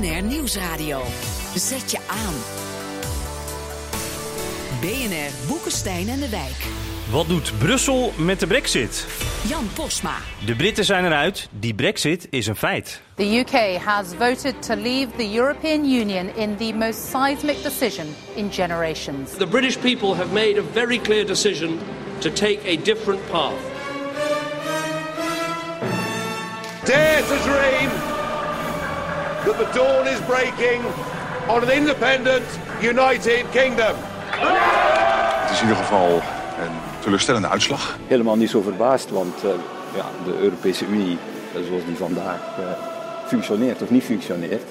BNR Nieuwsradio. Zet je aan. BNR Boekenstein en de Wijk. Wat doet Brussel met de brexit? Jan Posma. De Britten zijn eruit, die brexit is een feit. The UK has voted to leave the European Union in the most seismic decision in generations. The British people have made a very clear decision to take a different path. Dare to dream that the dawn is breaking on an independent, united kingdom. Het is in ieder geval een teleurstellende uitslag. Helemaal niet zo verbaasd, want uh, ja, de Europese Unie, zoals die vandaag uh, functioneert of niet functioneert,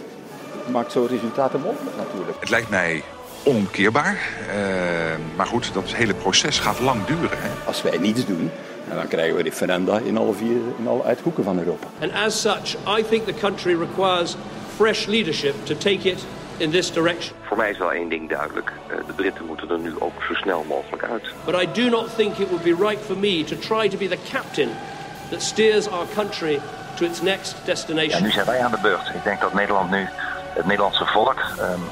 maakt zo resultaten mogelijk natuurlijk. Het lijkt mij onomkeerbaar. Uh, maar goed, dat hele proces gaat lang duren. Hè? Als wij niets doen, dan krijgen we referenda in alle vier in alle uithoeken van Europa. And as such, I think the country requires fresh leadership to take it in this direction. Voor mij is wel één ding duidelijk. De Britten moeten er nu ook zo snel mogelijk uit. But I do not think it would be right for me to try to be the captain that steers our country to its next destination. Ja, nu zijn wij aan de beurt. Ik denk dat Nederland nu het Nederlandse volk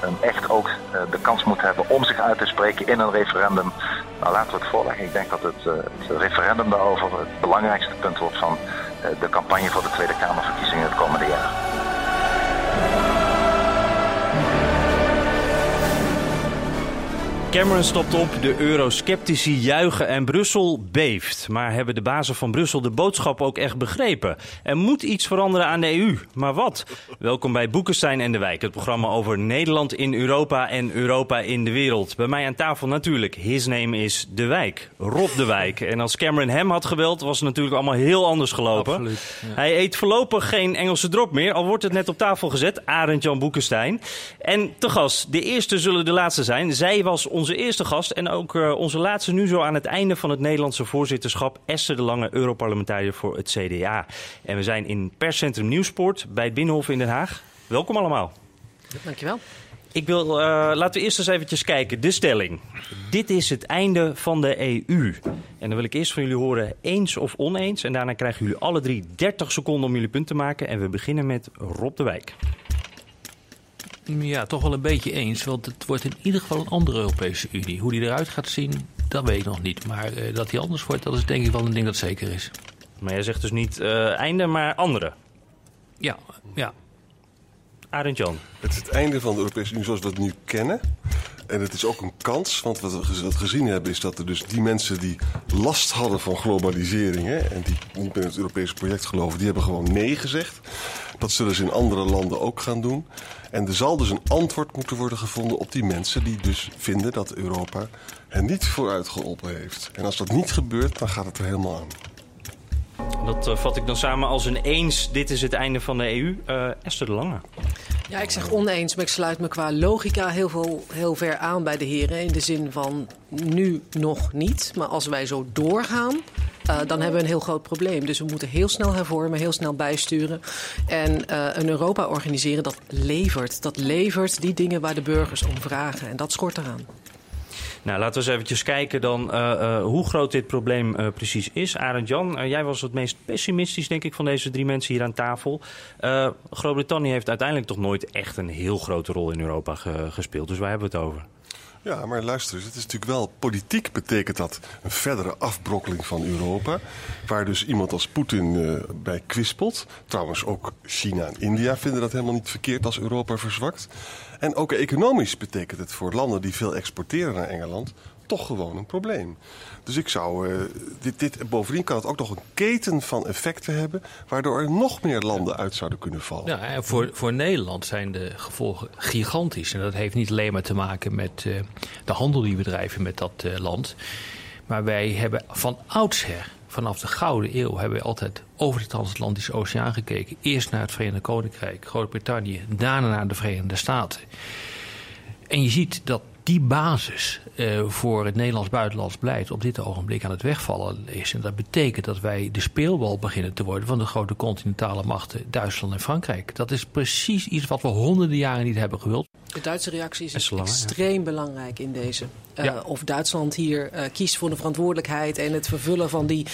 um, echt ook uh, de kans moet hebben om zich uit te spreken in een referendum. Nou, laten we het voorleggen. Ik denk dat het, uh, het referendum daarover het belangrijkste punt wordt van uh, de campagne voor de Tweede Kamerverkiezingen het komende jaar. Cameron stopt op, de eurosceptici juichen en Brussel beeft. Maar hebben de bazen van Brussel de boodschap ook echt begrepen? Er moet iets veranderen aan de EU. Maar wat? Welkom bij Boekenstein en de Wijk, het programma over Nederland in Europa en Europa in de wereld. Bij mij aan tafel natuurlijk, his name is De Wijk, Rob De Wijk. En als Cameron hem had geweld, was het natuurlijk allemaal heel anders gelopen. Absoluut, ja. Hij eet voorlopig geen Engelse drop meer, al wordt het net op tafel gezet. Arend Jan Boekenstein. En te gast, de eerste zullen de laatste zijn. Zij was onze eerste gast en ook uh, onze laatste nu zo aan het einde van het Nederlandse voorzitterschap. Esther de Lange, Europarlementariër voor het CDA. En we zijn in perscentrum Nieuwsport bij het Binnenhof in Den Haag. Welkom allemaal. Dankjewel. Ik wil, uh, laten we eerst eens eventjes kijken. De stelling. Dit is het einde van de EU. En dan wil ik eerst van jullie horen eens of oneens. En daarna krijgen jullie alle drie 30 seconden om jullie punt te maken. En we beginnen met Rob de Wijk. Ja, toch wel een beetje eens. Want het wordt in ieder geval een andere Europese Unie. Hoe die eruit gaat zien, dat weet ik nog niet. Maar uh, dat die anders wordt, dat is denk ik wel een ding dat zeker is. Maar jij zegt dus niet uh, einde, maar andere. Ja, ja. Arend Jan. Het is het einde van de Europese Unie zoals we het nu kennen. En het is ook een kans, want wat we gezien hebben is dat er dus die mensen die last hadden van globalisering hè, en die niet meer in het Europese project geloven, die hebben gewoon nee gezegd. Dat zullen ze in andere landen ook gaan doen. En er zal dus een antwoord moeten worden gevonden op die mensen die dus vinden dat Europa hen niet vooruit geholpen heeft. En als dat niet gebeurt, dan gaat het er helemaal aan. Dat uh, vat ik dan samen als een eens. Dit is het einde van de EU. Uh, Esther de Lange. Ja, ik zeg oneens, maar ik sluit me qua logica heel, veel, heel ver aan bij de heren. In de zin van nu nog niet. Maar als wij zo doorgaan, uh, dan hebben we een heel groot probleem. Dus we moeten heel snel hervormen, heel snel bijsturen. En uh, een Europa organiseren dat levert. Dat levert die dingen waar de burgers om vragen. En dat schort eraan. Nou, laten we eens eventjes kijken dan uh, hoe groot dit probleem precies is. Arend Jan, jij was het meest pessimistisch, denk ik, van deze drie mensen hier aan tafel. Groot-Brittannië heeft uiteindelijk toch nooit echt een heel grote rol in Europa ge gespeeld. Dus waar hebben we het over? Ja, maar luister eens, het is natuurlijk wel politiek betekent dat een verdere afbrokkeling van Europa. Waar dus iemand als Poetin uh, bij kwispelt. Trouwens ook China en India vinden dat helemaal niet verkeerd als Europa verzwakt. En ook economisch betekent het voor landen die veel exporteren naar Engeland toch gewoon een probleem. Dus ik zou. Uh, dit, dit, bovendien kan het ook nog een keten van effecten hebben. waardoor er nog meer landen uit zouden kunnen vallen. Ja, en voor, voor Nederland zijn de gevolgen gigantisch. En dat heeft niet alleen maar te maken met uh, de handel die we drijven met dat uh, land. Maar wij hebben van oudsher vanaf de Gouden Eeuw hebben we altijd over de transatlantische oceaan gekeken. Eerst naar het Verenigd Koninkrijk, Groot-Brittannië, daarna naar de Verenigde Staten. En je ziet dat die basis uh, voor het Nederlands buitenlands beleid op dit ogenblik aan het wegvallen is. En dat betekent dat wij de speelbal beginnen te worden van de grote continentale machten Duitsland en Frankrijk. Dat is precies iets wat we honderden jaren niet hebben gewild. De Duitse reactie is extreem belangrijk in deze. Uh, ja. Of Duitsland hier uh, kiest voor de verantwoordelijkheid en het vervullen van die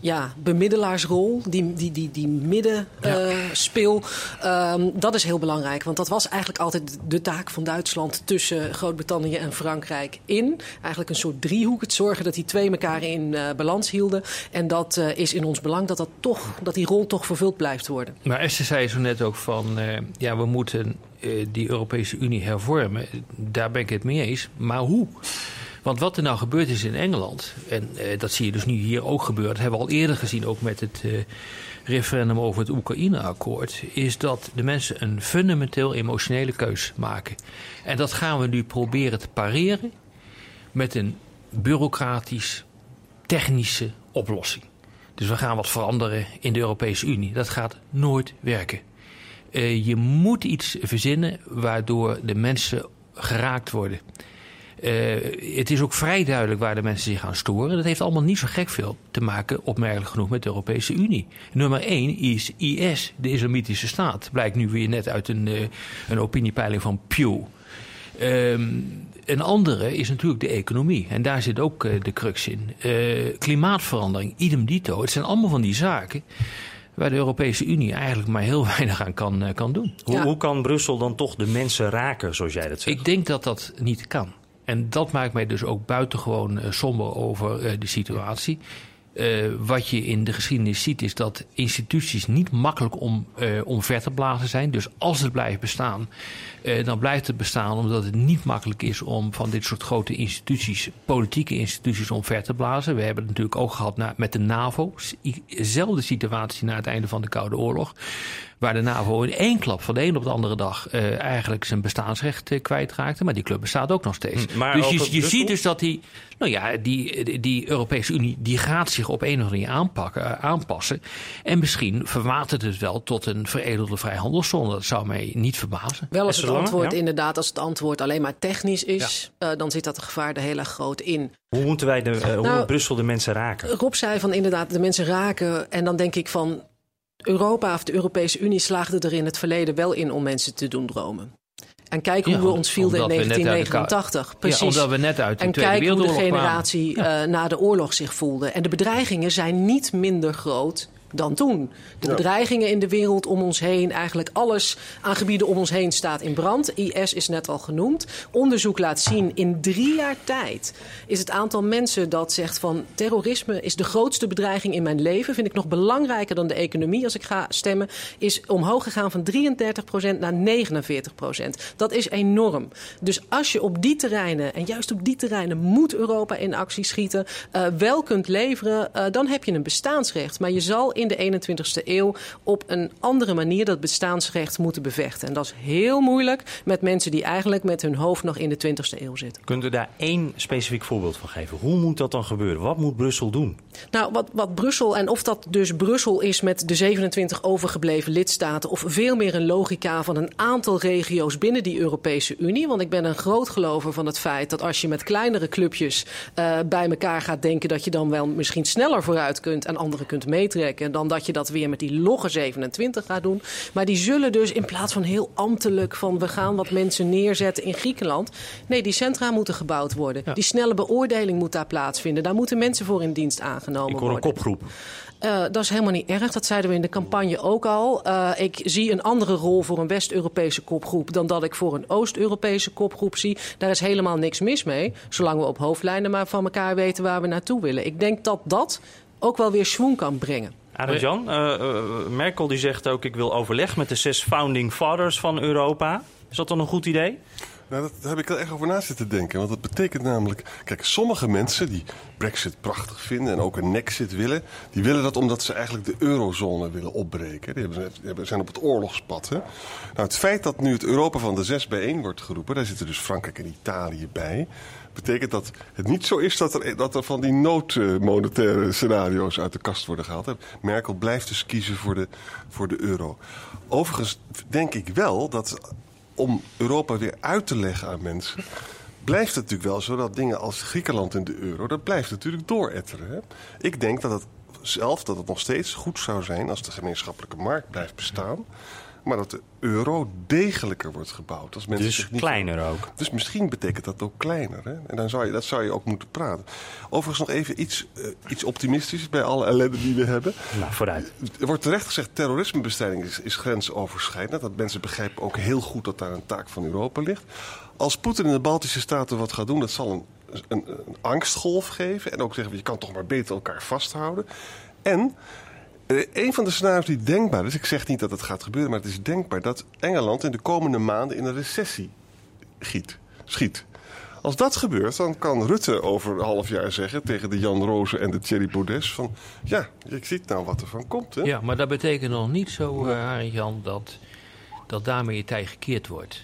ja, bemiddelaarsrol, die, die, die, die middenspeel. Ja. Um, dat is heel belangrijk, want dat was eigenlijk altijd de taak van Duitsland tussen Groot-Brittannië en Frankrijk in. Eigenlijk een soort driehoek. Het zorgen dat die twee elkaar in balans hielden. En dat is in ons belang dat, dat, toch, dat die rol toch vervuld blijft worden. Maar Esther zei zo net ook van, ja, we moeten die Europese Unie hervormen. Daar ben ik het mee eens. Maar hoe? Want wat er nou gebeurd is in Engeland, en uh, dat zie je dus nu hier ook gebeuren, dat hebben we al eerder gezien, ook met het uh, referendum over het Oekraïne-akkoord, is dat de mensen een fundamenteel emotionele keus maken. En dat gaan we nu proberen te pareren met een bureaucratisch, technische oplossing. Dus we gaan wat veranderen in de Europese Unie. Dat gaat nooit werken. Uh, je moet iets verzinnen waardoor de mensen geraakt worden. Uh, het is ook vrij duidelijk waar de mensen zich aan storen. Dat heeft allemaal niet zo gek veel te maken, opmerkelijk genoeg, met de Europese Unie. Nummer 1 is IS, de Islamitische Staat. Blijkt nu weer net uit een, uh, een opiniepeiling van Pew. Um, een andere is natuurlijk de economie. En daar zit ook de crux in. klimaatverandering, idem dito. Het zijn allemaal van die zaken waar de Europese Unie eigenlijk maar heel weinig aan kan, kan doen. Hoe, ja. hoe kan Brussel dan toch de mensen raken, zoals jij dat zegt? Ik denk dat dat niet kan. En dat maakt mij dus ook buitengewoon uh, somber over uh, de situatie. Uh, wat je in de geschiedenis ziet is dat instituties niet makkelijk om, uh, omver te blazen zijn. Dus als het blijft bestaan, uh, dan blijft het bestaan omdat het niet makkelijk is om van dit soort grote instituties, politieke instituties, omver te blazen. We hebben het natuurlijk ook gehad na, met de NAVO. Zelfde situatie na het einde van de Koude Oorlog. Waar de NAVO in één klap van de een op de andere dag uh, eigenlijk zijn bestaansrecht uh, kwijtraakte. Maar die club bestaat ook nog steeds. Maar dus je, je ziet dus dat die, nou ja, die, die, die Europese Unie die gaat zich op een of andere manier aanpakken, uh, aanpassen. En misschien verwatert het wel tot een veredelde vrijhandelszone. Dat zou mij niet verbazen. Wel als het antwoord ja? inderdaad, als het antwoord alleen maar technisch is, ja. dan zit dat gevaar er heel erg groot in. Hoe moeten wij de, hoe nou, moet Brussel de mensen raken? Rob zei van inderdaad de mensen raken. En dan denk ik van Europa of de Europese Unie slaagde er in het verleden wel in om mensen te doen dromen. En kijk hoe ja, we ons vielden in 1989. Precies. Ja, omdat we net uit de en Tweede kijk hoe de generatie ja. uh, na de oorlog zich voelde. En de bedreigingen zijn niet minder groot dan toen. De ja. bedreigingen in de wereld om ons heen, eigenlijk alles aan gebieden om ons heen staat in brand. IS is net al genoemd. Onderzoek laat zien, in drie jaar tijd is het aantal mensen dat zegt van terrorisme is de grootste bedreiging in mijn leven, vind ik nog belangrijker dan de economie als ik ga stemmen, is omhoog gegaan van 33% naar 49%. Dat is enorm. Dus als je op die terreinen, en juist op die terreinen moet Europa in actie schieten, uh, wel kunt leveren, uh, dan heb je een bestaansrecht. Maar je zal in de 21ste eeuw op een andere manier dat bestaansrecht moeten bevechten. En dat is heel moeilijk met mensen die eigenlijk met hun hoofd nog in de 20ste eeuw zitten. Kunt u daar één specifiek voorbeeld van geven? Hoe moet dat dan gebeuren? Wat moet Brussel doen? Nou, wat, wat Brussel, en of dat dus Brussel is met de 27 overgebleven lidstaten, of veel meer een logica van een aantal regio's binnen die Europese Unie. Want ik ben een groot gelover van het feit dat als je met kleinere clubjes uh, bij elkaar gaat denken, dat je dan wel misschien sneller vooruit kunt en anderen kunt meetrekken dan dat je dat weer met die logge 27 gaat doen. Maar die zullen dus in plaats van heel ambtelijk van we gaan wat mensen neerzetten in Griekenland. Nee, die centra moeten gebouwd worden. Ja. Die snelle beoordeling moet daar plaatsvinden. Daar moeten mensen voor in dienst aangenomen Ik hoor worden. een kopgroep. Uh, dat is helemaal niet erg. Dat zeiden we in de campagne ook al. Uh, ik zie een andere rol voor een West-Europese kopgroep dan dat ik voor een Oost-Europese kopgroep zie. Daar is helemaal niks mis mee. Zolang we op hoofdlijnen maar van elkaar weten waar we naartoe willen. Ik denk dat dat ook wel weer schwung kan brengen. Arjan, uh, uh, Merkel die zegt ook ik wil overleg met de zes founding fathers van Europa. Is dat dan een goed idee? Nou, dat, daar heb ik wel echt over na zitten denken. Want dat betekent namelijk... Kijk, sommige mensen die Brexit prachtig vinden... en ook een Nexit willen... die willen dat omdat ze eigenlijk de eurozone willen opbreken. Die, hebben, die hebben- zijn op het oorlogspad. Hè? Nou, het feit dat nu het Europa van de zes bijeen wordt geroepen... daar zitten dus Frankrijk en Italië bij... betekent dat het niet zo is dat er, dat er van die noodmonetaire scenario's uit de kast worden gehaald. Merkel blijft dus kiezen voor de, voor de euro. Overigens denk ik wel dat om Europa weer uit te leggen aan mensen. Blijft het natuurlijk wel zo dat dingen als Griekenland en de euro, dat blijft natuurlijk dooretteren. Hè? Ik denk dat het zelf dat het nog steeds goed zou zijn als de gemeenschappelijke markt blijft bestaan. Maar dat de euro degelijker wordt gebouwd. Als mensen Dus zich niet kleiner ook. Dus misschien betekent dat ook kleiner. Hè? En dan zou je, dat zou je ook moeten praten. Overigens nog even iets, eh, iets optimistisch bij alle ellende die we hebben. Nou, vooruit. Er wordt terecht gezegd, terrorismebestrijding is, is grensoverschrijdend. Dat mensen begrijpen ook heel goed dat daar een taak van Europa ligt. Als Poetin in de Baltische Staten wat gaat doen, dat zal een, een, een angstgolf geven. En ook zeggen, je kan toch maar beter elkaar vasthouden. En een van de scenario's die denkbaar is, ik zeg niet dat het gaat gebeuren, maar het is denkbaar dat Engeland in de komende maanden in een recessie giet, schiet. Als dat gebeurt, dan kan Rutte over een half jaar zeggen tegen de Jan Rozen en de Thierry Baudet van... Ja, ik zie nou wat er van komt. Hè? Ja, maar dat betekent nog niet zo, eh Arend Jan, dat, dat daarmee je tij gekeerd wordt.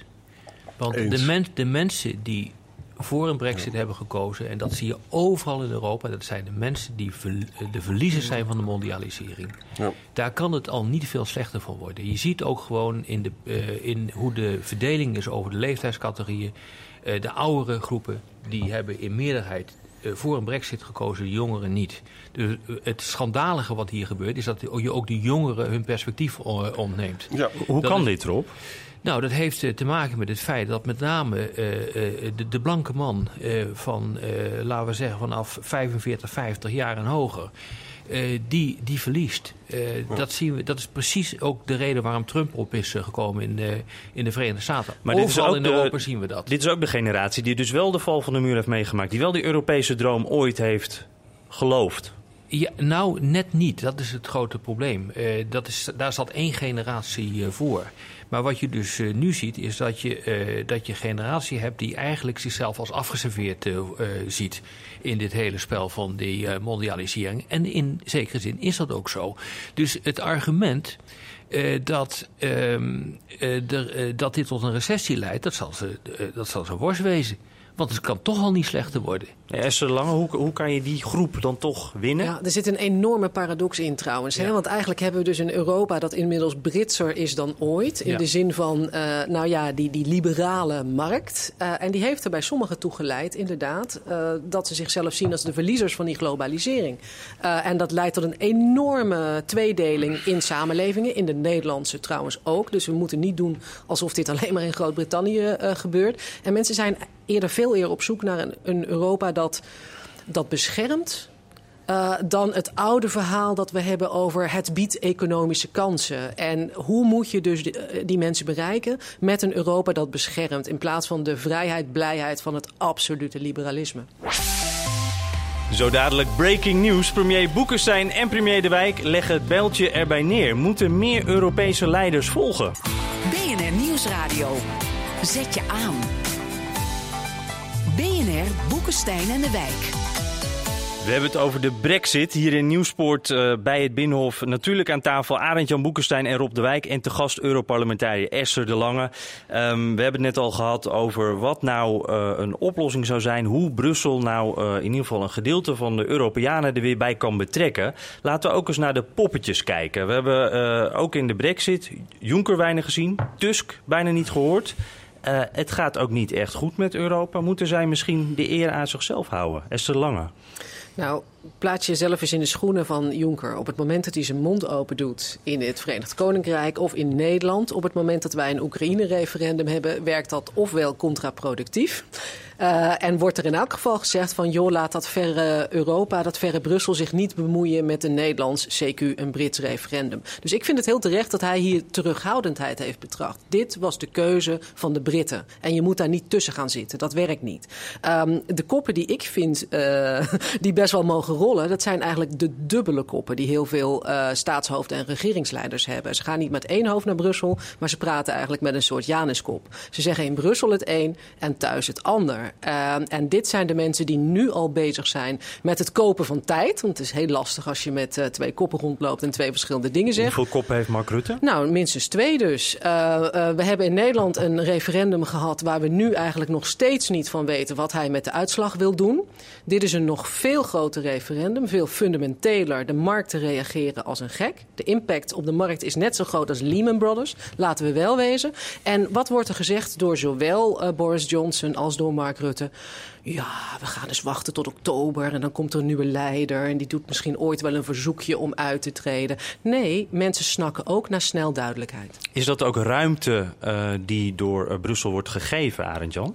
Want de, men, de mensen die voor een brexit hebben gekozen... en dat zie je overal in Europa... dat zijn de mensen die ver- de verliezers zijn van de mondialisering. Ja. Daar kan het al niet veel slechter van worden. Je ziet ook gewoon in, de, eh, in hoe de verdeling is over de leeftijdscategorieën. Eh, de oudere groepen die hebben in meerderheid eh, voor een brexit gekozen, de jongeren niet. Dus eh, het schandalige wat hier gebeurt is dat je ook de jongeren hun perspectief ontneemt. Ja. Hoe Dat kan is- dit, Rob? Nou, dat heeft eh, te maken met het feit dat met name eh, eh, de, de blanke man eh, van, eh, laten we zeggen, vanaf 45, 50 jaar en hoger, eh, die, die verliest. Eh, dat, zien we, dat is precies ook de reden waarom Trump op is eh, gekomen in, eh, in de Verenigde Staten. Maar dit is ook in de- Europa zien we dat. Dit is ook de generatie die dus wel de val van de muur heeft meegemaakt. Die wel die Europese droom ooit heeft geloofd. Ja, nou, net niet. Dat is het grote probleem. Eh, dat is, daar zat één generatie eh, voor. Maar wat je dus eh, nu ziet, is dat je, dat je generatie hebt die eigenlijk zichzelf als afgeserveerd ziet in dit hele spel van die mondialisering. En in zekere zin is dat ook zo. Dus het argument. dat, ehm, dat dit tot een recessie leidt, dat zal ze, dat zal worst wezen. Want het kan toch al niet slechter worden. Ja, Esther Lange, hoe, hoe kan je die groep dan toch winnen? Ja, er zit een enorme paradox in trouwens. Hè? Want eigenlijk hebben we dus een Europa dat inmiddels Britser is dan ooit. In Ja. de zin van, eh, nou ja, die, die liberale markt. Eh, en die heeft er bij sommigen toe geleid, inderdaad, eh, dat ze zichzelf zien als de verliezers van die globalisering. Eh, en dat leidt tot een enorme tweedeling in samenlevingen. In de Nederlandse trouwens ook. Dus we moeten niet doen alsof dit alleen maar in Groot-Brittannië eh, gebeurt. En mensen zijn eerder veel eerder op zoek naar een, een Europa dat, dat beschermt. eh, dan het oude verhaal dat we hebben over het biedt economische kansen. En hoe moet je dus die, eh, die mensen bereiken met een Europa dat beschermt... in plaats van de vrijheid, blijheid van het absolute liberalisme. Zo dadelijk breaking news. Premier Boekenstein en premier De Wijk leggen het bijltje erbij neer. Moeten meer Europese leiders volgen? BNR Nieuwsradio. Zet je aan. Boekenstein en de Wijk. We hebben het over de brexit hier in Nieuwsport eh, bij het Binnenhof. Natuurlijk aan tafel Arend-Jan Boekenstein en Rob de Wijk. En te gast Europarlementariër Esther de Lange. Ehm, we hebben het net al gehad over wat nou eh, een oplossing zou zijn. Hoe Brussel nou eh, in ieder geval een gedeelte van de Europeanen er weer bij kan betrekken. Laten we ook eens naar de poppetjes kijken. We hebben ook in de brexit Juncker weinig gezien. Tusk bijna niet gehoord. Eh, het gaat ook niet echt goed met Europa. Moeten zij misschien de eer aan zichzelf houden? Esther Lange. Nou, plaats jezelf eens in de schoenen van Juncker. Op het moment dat hij zijn mond open doet in het Verenigd Koninkrijk of in Nederland... op het moment dat wij een Oekraïne-referendum hebben... werkt dat ofwel contraproductief... Uh, en wordt er in elk geval gezegd van... joh, laat dat verre Europa, dat verre Brussel zich niet bemoeien... met een Nederlands, CQ, een Brits referendum. Dus ik vind het heel terecht dat hij hier terughoudendheid heeft betracht. Dit was de keuze van de Britten. En je moet daar niet tussen gaan zitten. Dat werkt niet. Um, de koppen die ik vind, uh, die wel mogen rollen, dat zijn eigenlijk de dubbele koppen die heel veel uh, staatshoofden en regeringsleiders hebben. Ze gaan niet met één hoofd naar Brussel, maar ze praten eigenlijk met een soort Januskop. Ze zeggen in Brussel het een en thuis het ander. Uh, en dit zijn de mensen die nu al bezig zijn met het kopen van tijd. Want het is heel lastig als je met uh, twee koppen rondloopt en twee verschillende dingen zegt. Hoeveel koppen heeft Mark Rutte? Nou, minstens twee dus. we hebben in Nederland een referendum gehad waar we nu eigenlijk nog steeds niet van weten wat hij met de uitslag wil doen. Dit is een nog veel groter referendum, veel fundamenteler. De markten reageren als een gek. De impact op de markt is net zo groot als Lehman Brothers, laten we wel wezen. En wat wordt er gezegd door zowel uh, Boris Johnson als door Mark Rutte? Ja, we gaan eens wachten tot oktober en dan komt er een nieuwe leider en die doet misschien ooit wel een verzoekje om uit te treden. Nee, mensen snakken ook naar snel duidelijkheid. Is dat ook ruimte uh, die door uh, Brussel wordt gegeven, Arend Jan?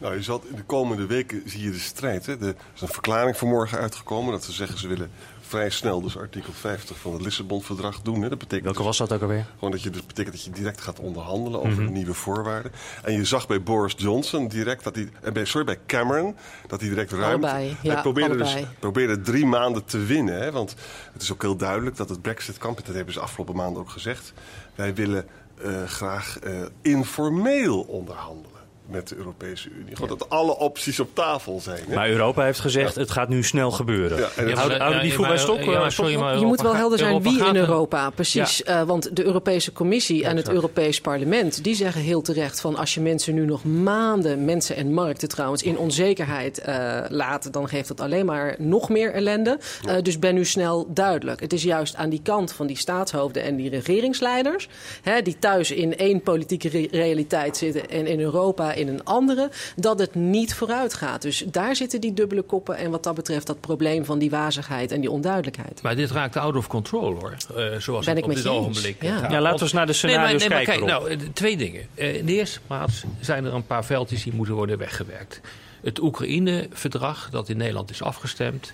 Nou, je zal in de komende weken zie je de strijd. Hè? Er is een verklaring vanmorgen uitgekomen dat ze zeggen ze willen vrij snel dus artikel 50 van het Lissabon-verdrag doen. Hè. Dat betekent Welke dus was dat ook alweer? Gewoon dat je dus betekent dat je direct gaat onderhandelen over mm -hmm. nieuwe voorwaarden. En je zag bij Boris Johnson direct dat hij, en bij, sorry, bij Cameron, dat hij direct ruimte. Allebei, ja, hij probeerde, allebei. dus, probeerde drie maanden te winnen. Hè, want het is ook heel duidelijk dat het Brexit-kamp, dat hebben ze afgelopen maanden ook gezegd, wij willen uh, graag uh, informeel onderhandelen met de Europese Unie. Gewoon dat alle opties op tafel zijn. Hè? Maar Europa heeft gezegd, ja. het gaat nu snel gebeuren. Ja, en ja, houden, die voet bij stok? Ja, sorry, maar je moet wel helder zijn wie in Europa, precies. Uh, want de Europese Commissie en het Europees Parlement... die zeggen heel terecht van als je mensen nu nog maanden... mensen en markten trouwens in onzekerheid uh, laat... dan geeft dat alleen maar nog meer ellende. Uh, dus ben nu snel duidelijk. Het is juist aan die kant van die staatshoofden en die regeringsleiders... Hè, die thuis in één politieke re realiteit zitten... en in Europa in een andere, dat het niet vooruit gaat. Dus daar zitten die dubbele koppen en wat dat betreft dat probleem van die wazigheid en die onduidelijkheid. Maar dit raakt out of control hoor, uh, zoals ben het ik op met dit je ogenblik. Ja. ja, laten we eens naar de scenario's nee, maar, nee, kijken. Maar kijk, nou, twee dingen. Uh, in de eerste plaats zijn er een paar veldjes die moeten worden weggewerkt. Het Oekraïne-verdrag dat in Nederland is afgestemd.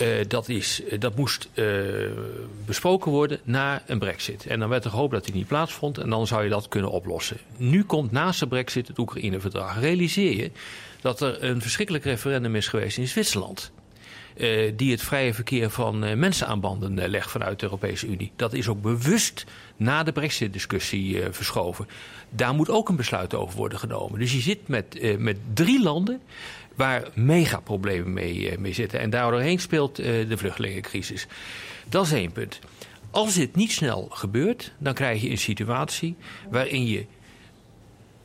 Uh, dat, is, dat moest uh, besproken worden na een brexit. En dan werd er gehoopt dat die niet plaatsvond en dan zou je dat kunnen oplossen. Nu komt naast de brexit het Oekraïne-verdrag. Realiseer je dat er een verschrikkelijk referendum is geweest in Zwitserland. Die het vrije verkeer van mensen aan banden legt vanuit de Europese Unie. Dat is ook bewust na de brexit-discussie verschoven. Daar moet ook een besluit over worden genomen. Dus je zit met, met drie landen waar megaproblemen mee, mee zitten. En daardoorheen speelt uh, de vluchtelingencrisis. Dat is één punt. Als dit niet snel gebeurt, dan krijg je een situatie waarin je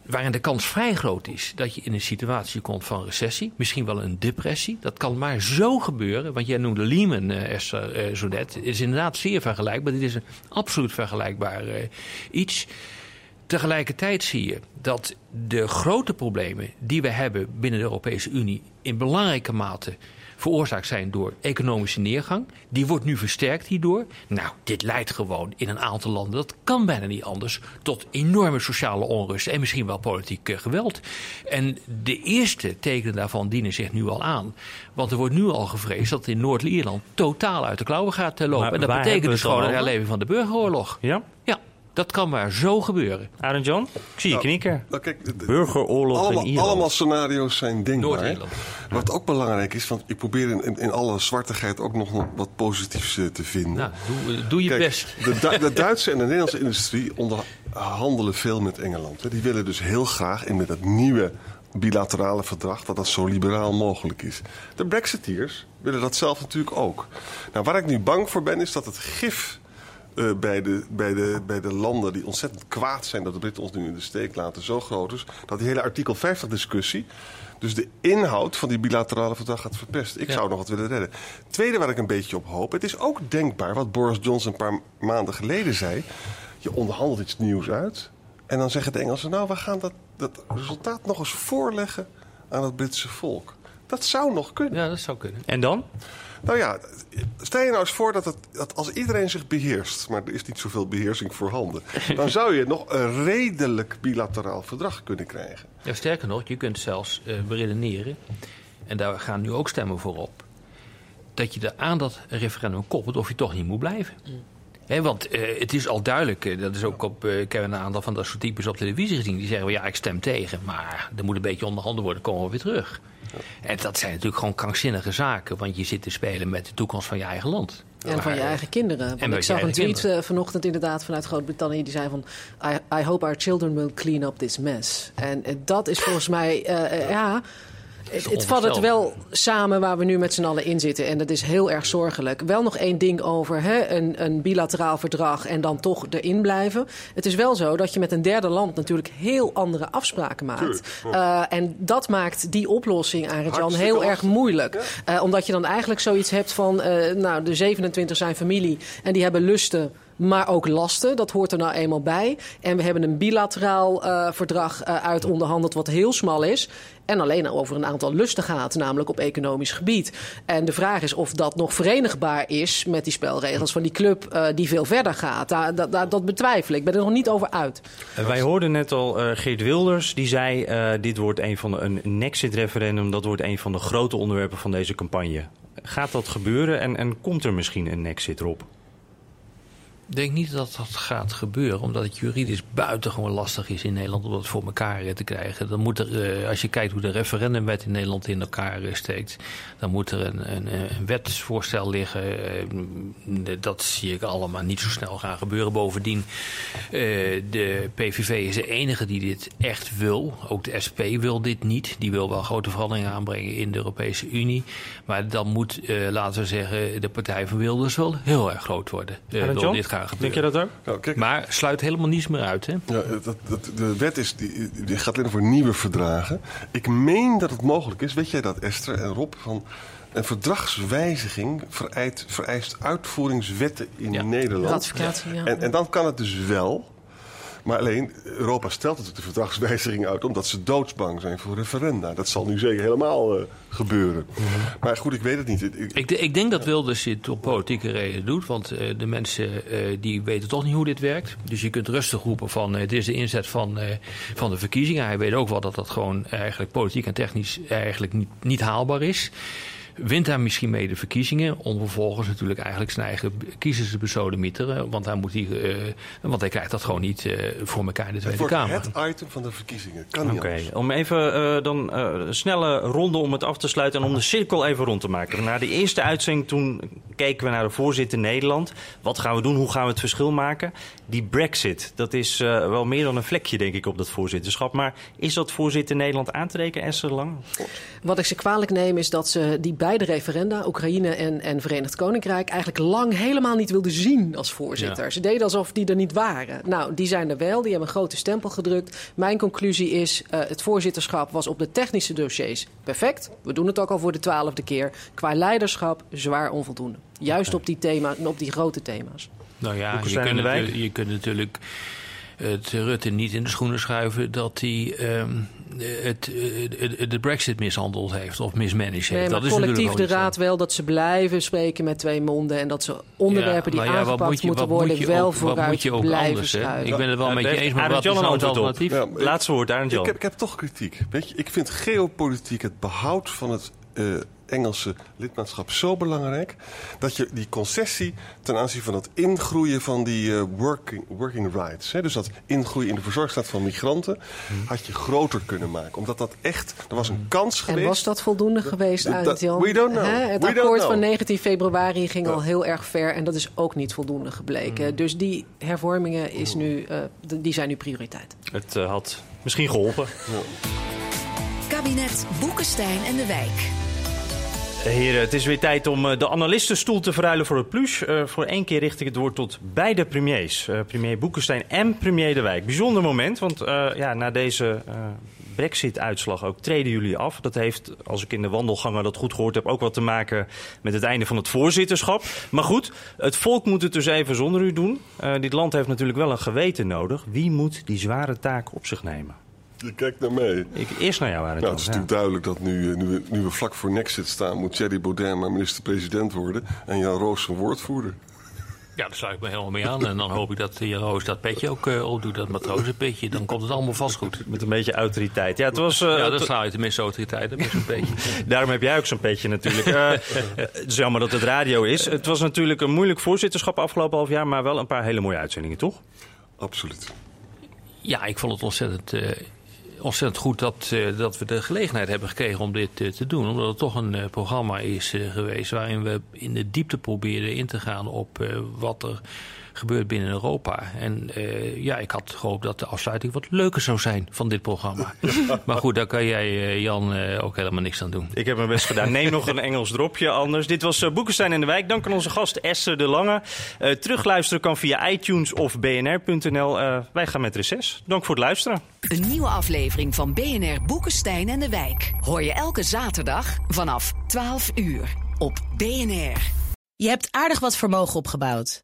waarin de kans vrij groot is dat je in een situatie komt van recessie, misschien wel een depressie. Dat kan maar zo gebeuren, want jij noemde Lehman, uh, Esther, uh, zo net. Het is inderdaad zeer vergelijkbaar. Dit is een absoluut vergelijkbaar iets. Tegelijkertijd zie je dat de grote problemen die we hebben binnen de Europese Unie in belangrijke mate veroorzaakt zijn door economische neergang. Die wordt nu versterkt hierdoor. Nou, dit leidt gewoon in een aantal landen, dat kan bijna niet anders, tot enorme sociale onrust en misschien wel politiek uh, geweld. En de eerste tekenen daarvan dienen zich nu al aan. Want er wordt nu al gevreesd dat het in Noord-Ierland totaal uit de klauwen gaat uh, lopen. Maar en dat betekent dus gewoon een herleving van de burgeroorlog. Ja? Ja, dat kan maar zo gebeuren. Arend Jan, ik zie je knikken. Nou, kijk, de- de- Burgeroorlog in allemaal, Ierland. allemaal scenario's zijn denkbaar. Wat ook belangrijk is, want ik probeer in, in, in alle zwartigheid ook nog wat positiefs eh, te vinden. Nou, doe, eh, doe je Kijk, best. De, de Duitse en de Nederlandse industrie onderhandelen veel met Engeland. hè. Die willen dus heel graag in met dat nieuwe bilaterale verdrag dat dat zo liberaal mogelijk is. De Brexiteers willen dat zelf natuurlijk ook. Nou, waar ik nu bang voor ben, is dat het gif eh, bij, de, bij, de, bij de landen die ontzettend kwaad zijn dat de Britten ons nu in de steek laten zo groot is, dat die hele artikel 50 discussie, dus de inhoud van die bilaterale verdrag gaat verpesten. Ik Ja. zou nog wat willen redden. Tweede waar ik een beetje op hoop, het is ook denkbaar wat Boris Johnson een paar maanden geleden zei. Je onderhandelt iets nieuws uit en dan zeggen de Engelsen, nou we gaan dat, dat resultaat nog eens voorleggen aan het Britse volk. Dat zou nog kunnen. Ja, dat zou kunnen. En dan? Nou ja, stel je nou eens voor dat, het, dat als iedereen zich beheerst, maar er is niet zoveel beheersing voorhanden, dan zou je nog een redelijk bilateraal verdrag kunnen krijgen. Ja, sterker nog, je kunt zelfs eh beredeneren, en daar gaan nu ook stemmen voor op, dat je er aan dat referendum koppelt of je toch niet moet blijven. Hè, want eh, het is al duidelijk, eh, dat is ook op, eh, ik heb een aantal van dat soort types op televisie gezien, die zeggen, ja, ik stem tegen, maar er moet een beetje onderhanden worden, komen we weer terug. En dat zijn natuurlijk gewoon krankzinnige zaken, want je zit te spelen met de toekomst van je eigen land. En van je eigen kinderen. En Want ik zag een tweet kinderen. vanochtend inderdaad vanuit Groot-Brittannië. Die zei van, I, I hope our children will clean up this mess. En dat is volgens mij, ja... Het, het vat het wel samen waar we nu met z'n allen in zitten. En dat is heel erg zorgelijk. Wel nog één ding over hè, een, een bilateraal verdrag en dan toch erin blijven. Het is wel zo dat je met een derde land natuurlijk heel andere afspraken maakt. Eh, en dat maakt die oplossing, Arend Jan, heel erg moeilijk. Eh, omdat je dan eigenlijk zoiets hebt van, eh, nou, de 27 zijn familie en die hebben lusten. Maar ook lasten, dat hoort er nou eenmaal bij. En we hebben een bilateraal eh, verdrag eh, uit onderhandeld, wat heel smal is. En alleen over een aantal lusten gaat, namelijk op economisch gebied. En de vraag is of dat nog verenigbaar is met die spelregels van die club eh, die veel verder gaat. Dat, betwijfel ik. Ik ben er nog niet over uit. Wij hoorden net al Geert Wilders, die zei: dit wordt een van de, een Nexit-referendum, dat wordt een van de grote onderwerpen van deze campagne. Gaat dat gebeuren en, en komt er misschien een Nexit erop? Ik denk niet dat dat gaat gebeuren, omdat het juridisch buitengewoon lastig is in Nederland om dat voor elkaar eh, te krijgen. Dan moet er, eh, als je kijkt hoe de referendumwet in Nederland in elkaar eh, steekt, dan moet er een, een, een wetsvoorstel liggen. Eh, Dat zie ik allemaal niet zo snel gaan gebeuren. Bovendien, de PVV is de enige die dit echt wil. Ook de SP wil dit niet. Die wil wel grote veranderingen aanbrengen in de Europese Unie. Maar dan moet, laten we zeggen, de partij van Wilders wel heel erg groot worden. door dit gaan gebeuren. Denk je dat ook? Nou, kijk, Maar sluit helemaal niets meer uit, hè? Ja, dat, dat, de wet is, die, die gaat alleen voor nieuwe verdragen. Ik meen dat het mogelijk is, weet jij dat Esther en Rob, van een verdragswijziging vereist, vereist uitvoeringswetten in Nederland. Ja. En, en dan kan het dus wel. Maar alleen, Europa stelt natuurlijk de verdragswijziging uit omdat ze doodsbang zijn voor referenda. Dat zal nu zeker helemaal eh, gebeuren. Maar goed, ik weet het niet. Ik- Ik, de- ik denk dat Wilders dit op politieke reden doet. Want eh, de mensen eh, die weten toch niet hoe dit werkt. Dus je kunt rustig roepen van het is de inzet van, van de verkiezingen. Hij weet ook wel dat dat gewoon eigenlijk politiek en technisch eigenlijk niet, niet haalbaar is. Wint hij misschien mee de verkiezingen. Om vervolgens natuurlijk eigenlijk zijn eigen kiezers te besodemieteren. Want hij, moet die, eh, want hij krijgt dat gewoon niet eh, voor elkaar in de Het Tweede wordt Kamer. het item van de verkiezingen. Kan niet Oké, om even eh, dan eh, een snelle ronde om het af te sluiten en om de cirkel even rond te maken. Na de eerste uitzending toen keken we naar de voorzitter Nederland. Wat gaan we doen? Hoe gaan we het verschil maken? Die brexit, dat is eh, wel meer dan een vlekje denk ik op dat voorzitterschap. Maar is dat voorzitter Nederland aan te rekenen, Esther Lang? Wat ik ze kwalijk neem is dat ze die beide referenda, Oekraïne en, en Verenigd Koninkrijk, eigenlijk lang helemaal niet wilden zien als voorzitter. Ja. Ze deden alsof die er niet waren. Nou, die zijn er wel, die hebben een grote stempel gedrukt. Mijn conclusie is, eh, het voorzitterschap was op de technische dossiers perfect. We doen het ook al voor de twaalfde keer. Qua leiderschap zwaar onvoldoende. Juist op die, thema, op die grote thema's. Nou ja, je kunt, en de je kunt natuurlijk het Rutte niet in de schoenen schuiven dat hij ehm, het, eh, de brexit mishandeld heeft of mismanaged heeft. Nee, maar dat is collectief natuurlijk de raad wel dat ze blijven spreken met twee monden. En dat ze onderwerpen die ja, aangepakt moet je- moeten moet worden wel ook- wat vooruit moet je ook blijven anders, hè? schuiven. Ik ben het wel Ja, met je daar eens, maar wat is nou het alternatief? Ja, Laatste woord, Arend Jan. Ik heb, ik heb toch kritiek. Weet je, ik vind geopolitiek het behoud van het eh, Engelse lidmaatschap zo belangrijk. dat je die concessie ten aanzien van het ingroeien van die eh, working, working rights. Hè, dus dat ingroeien in de verzorgstaat van migranten. had je groter kunnen maken. Omdat dat echt. er was een kans geweest. En was dat voldoende geweest, dat- Arend Jan? we don't know. Hè, Het We akkoord know. van 19 februari ging al heel erg ver en dat is ook niet voldoende gebleken. Mm. Dus die hervormingen is nu, eh, die zijn nu prioriteit. Het eh, had misschien geholpen. Kabinet Boekenstein en de Wijk. Heren, het is weer tijd om eh, de analistenstoel te verruilen voor het plus. Eh, voor één keer richt ik het woord tot beide premiers. Eh, premier Boekenstein en premier De Wijk. Bijzonder moment, want ja, na deze Brexit-uitslag ook treden jullie af. Dat heeft, als ik in de wandelgangen dat goed gehoord heb, ook wat te maken met het einde van het voorzitterschap. Maar goed, het volk moet het dus even zonder u doen. Dit land heeft natuurlijk wel een geweten nodig. Wie moet die zware taak op zich nemen? Je kijkt naar mij. Ik, eerst naar jou, Arend Nou, het is. Ja. natuurlijk duidelijk dat nu, eh, nu, we, nu we vlak voor Nexit staan... moet Thierry Baudet maar minister-president worden... en Jan Roos zijn woordvoerder. Ja, daar sluit ik me helemaal mee aan. En dan hoop ik dat Jan Roos dat petje ook uh, opdoet, dat matrozenpetje. Dan komt het allemaal vast goed. Met een beetje autoriteit. Ja, het was, uh, ja dan sla je tenminste autoriteit met zo'n petje. Daarom heb jij ook zo'n petje natuurlijk. Uh, het is jammer dat het radio is. Het was natuurlijk een moeilijk voorzitterschap afgelopen half jaar, maar wel een paar hele mooie uitzendingen, toch? Absoluut. Ja, ik vond het ontzettend ontzettend goed dat, uh, dat we de gelegenheid hebben gekregen om dit uh, te doen. Omdat het toch een uh, programma is geweest waarin we in de diepte probeerden in te gaan op wat er gebeurt binnen Europa. En uh, ja, ik had gehoopt dat de afsluiting wat leuker zou zijn van dit programma. maar goed, daar kan jij, uh, Jan, uh, ook helemaal niks aan doen. Ik heb mijn best gedaan. Neem nog een Engels dropje anders. Dit was Boekenstein in de Wijk. Dank aan onze gast Esther de Lange. terugluisteren kan via iTunes of bnr.nl. wij gaan met reces. Dank voor het luisteren. Een nieuwe aflevering van BNR Boekenstein en de Wijk. Hoor je elke zaterdag vanaf 12 uur op BNR. Je hebt aardig wat vermogen opgebouwd.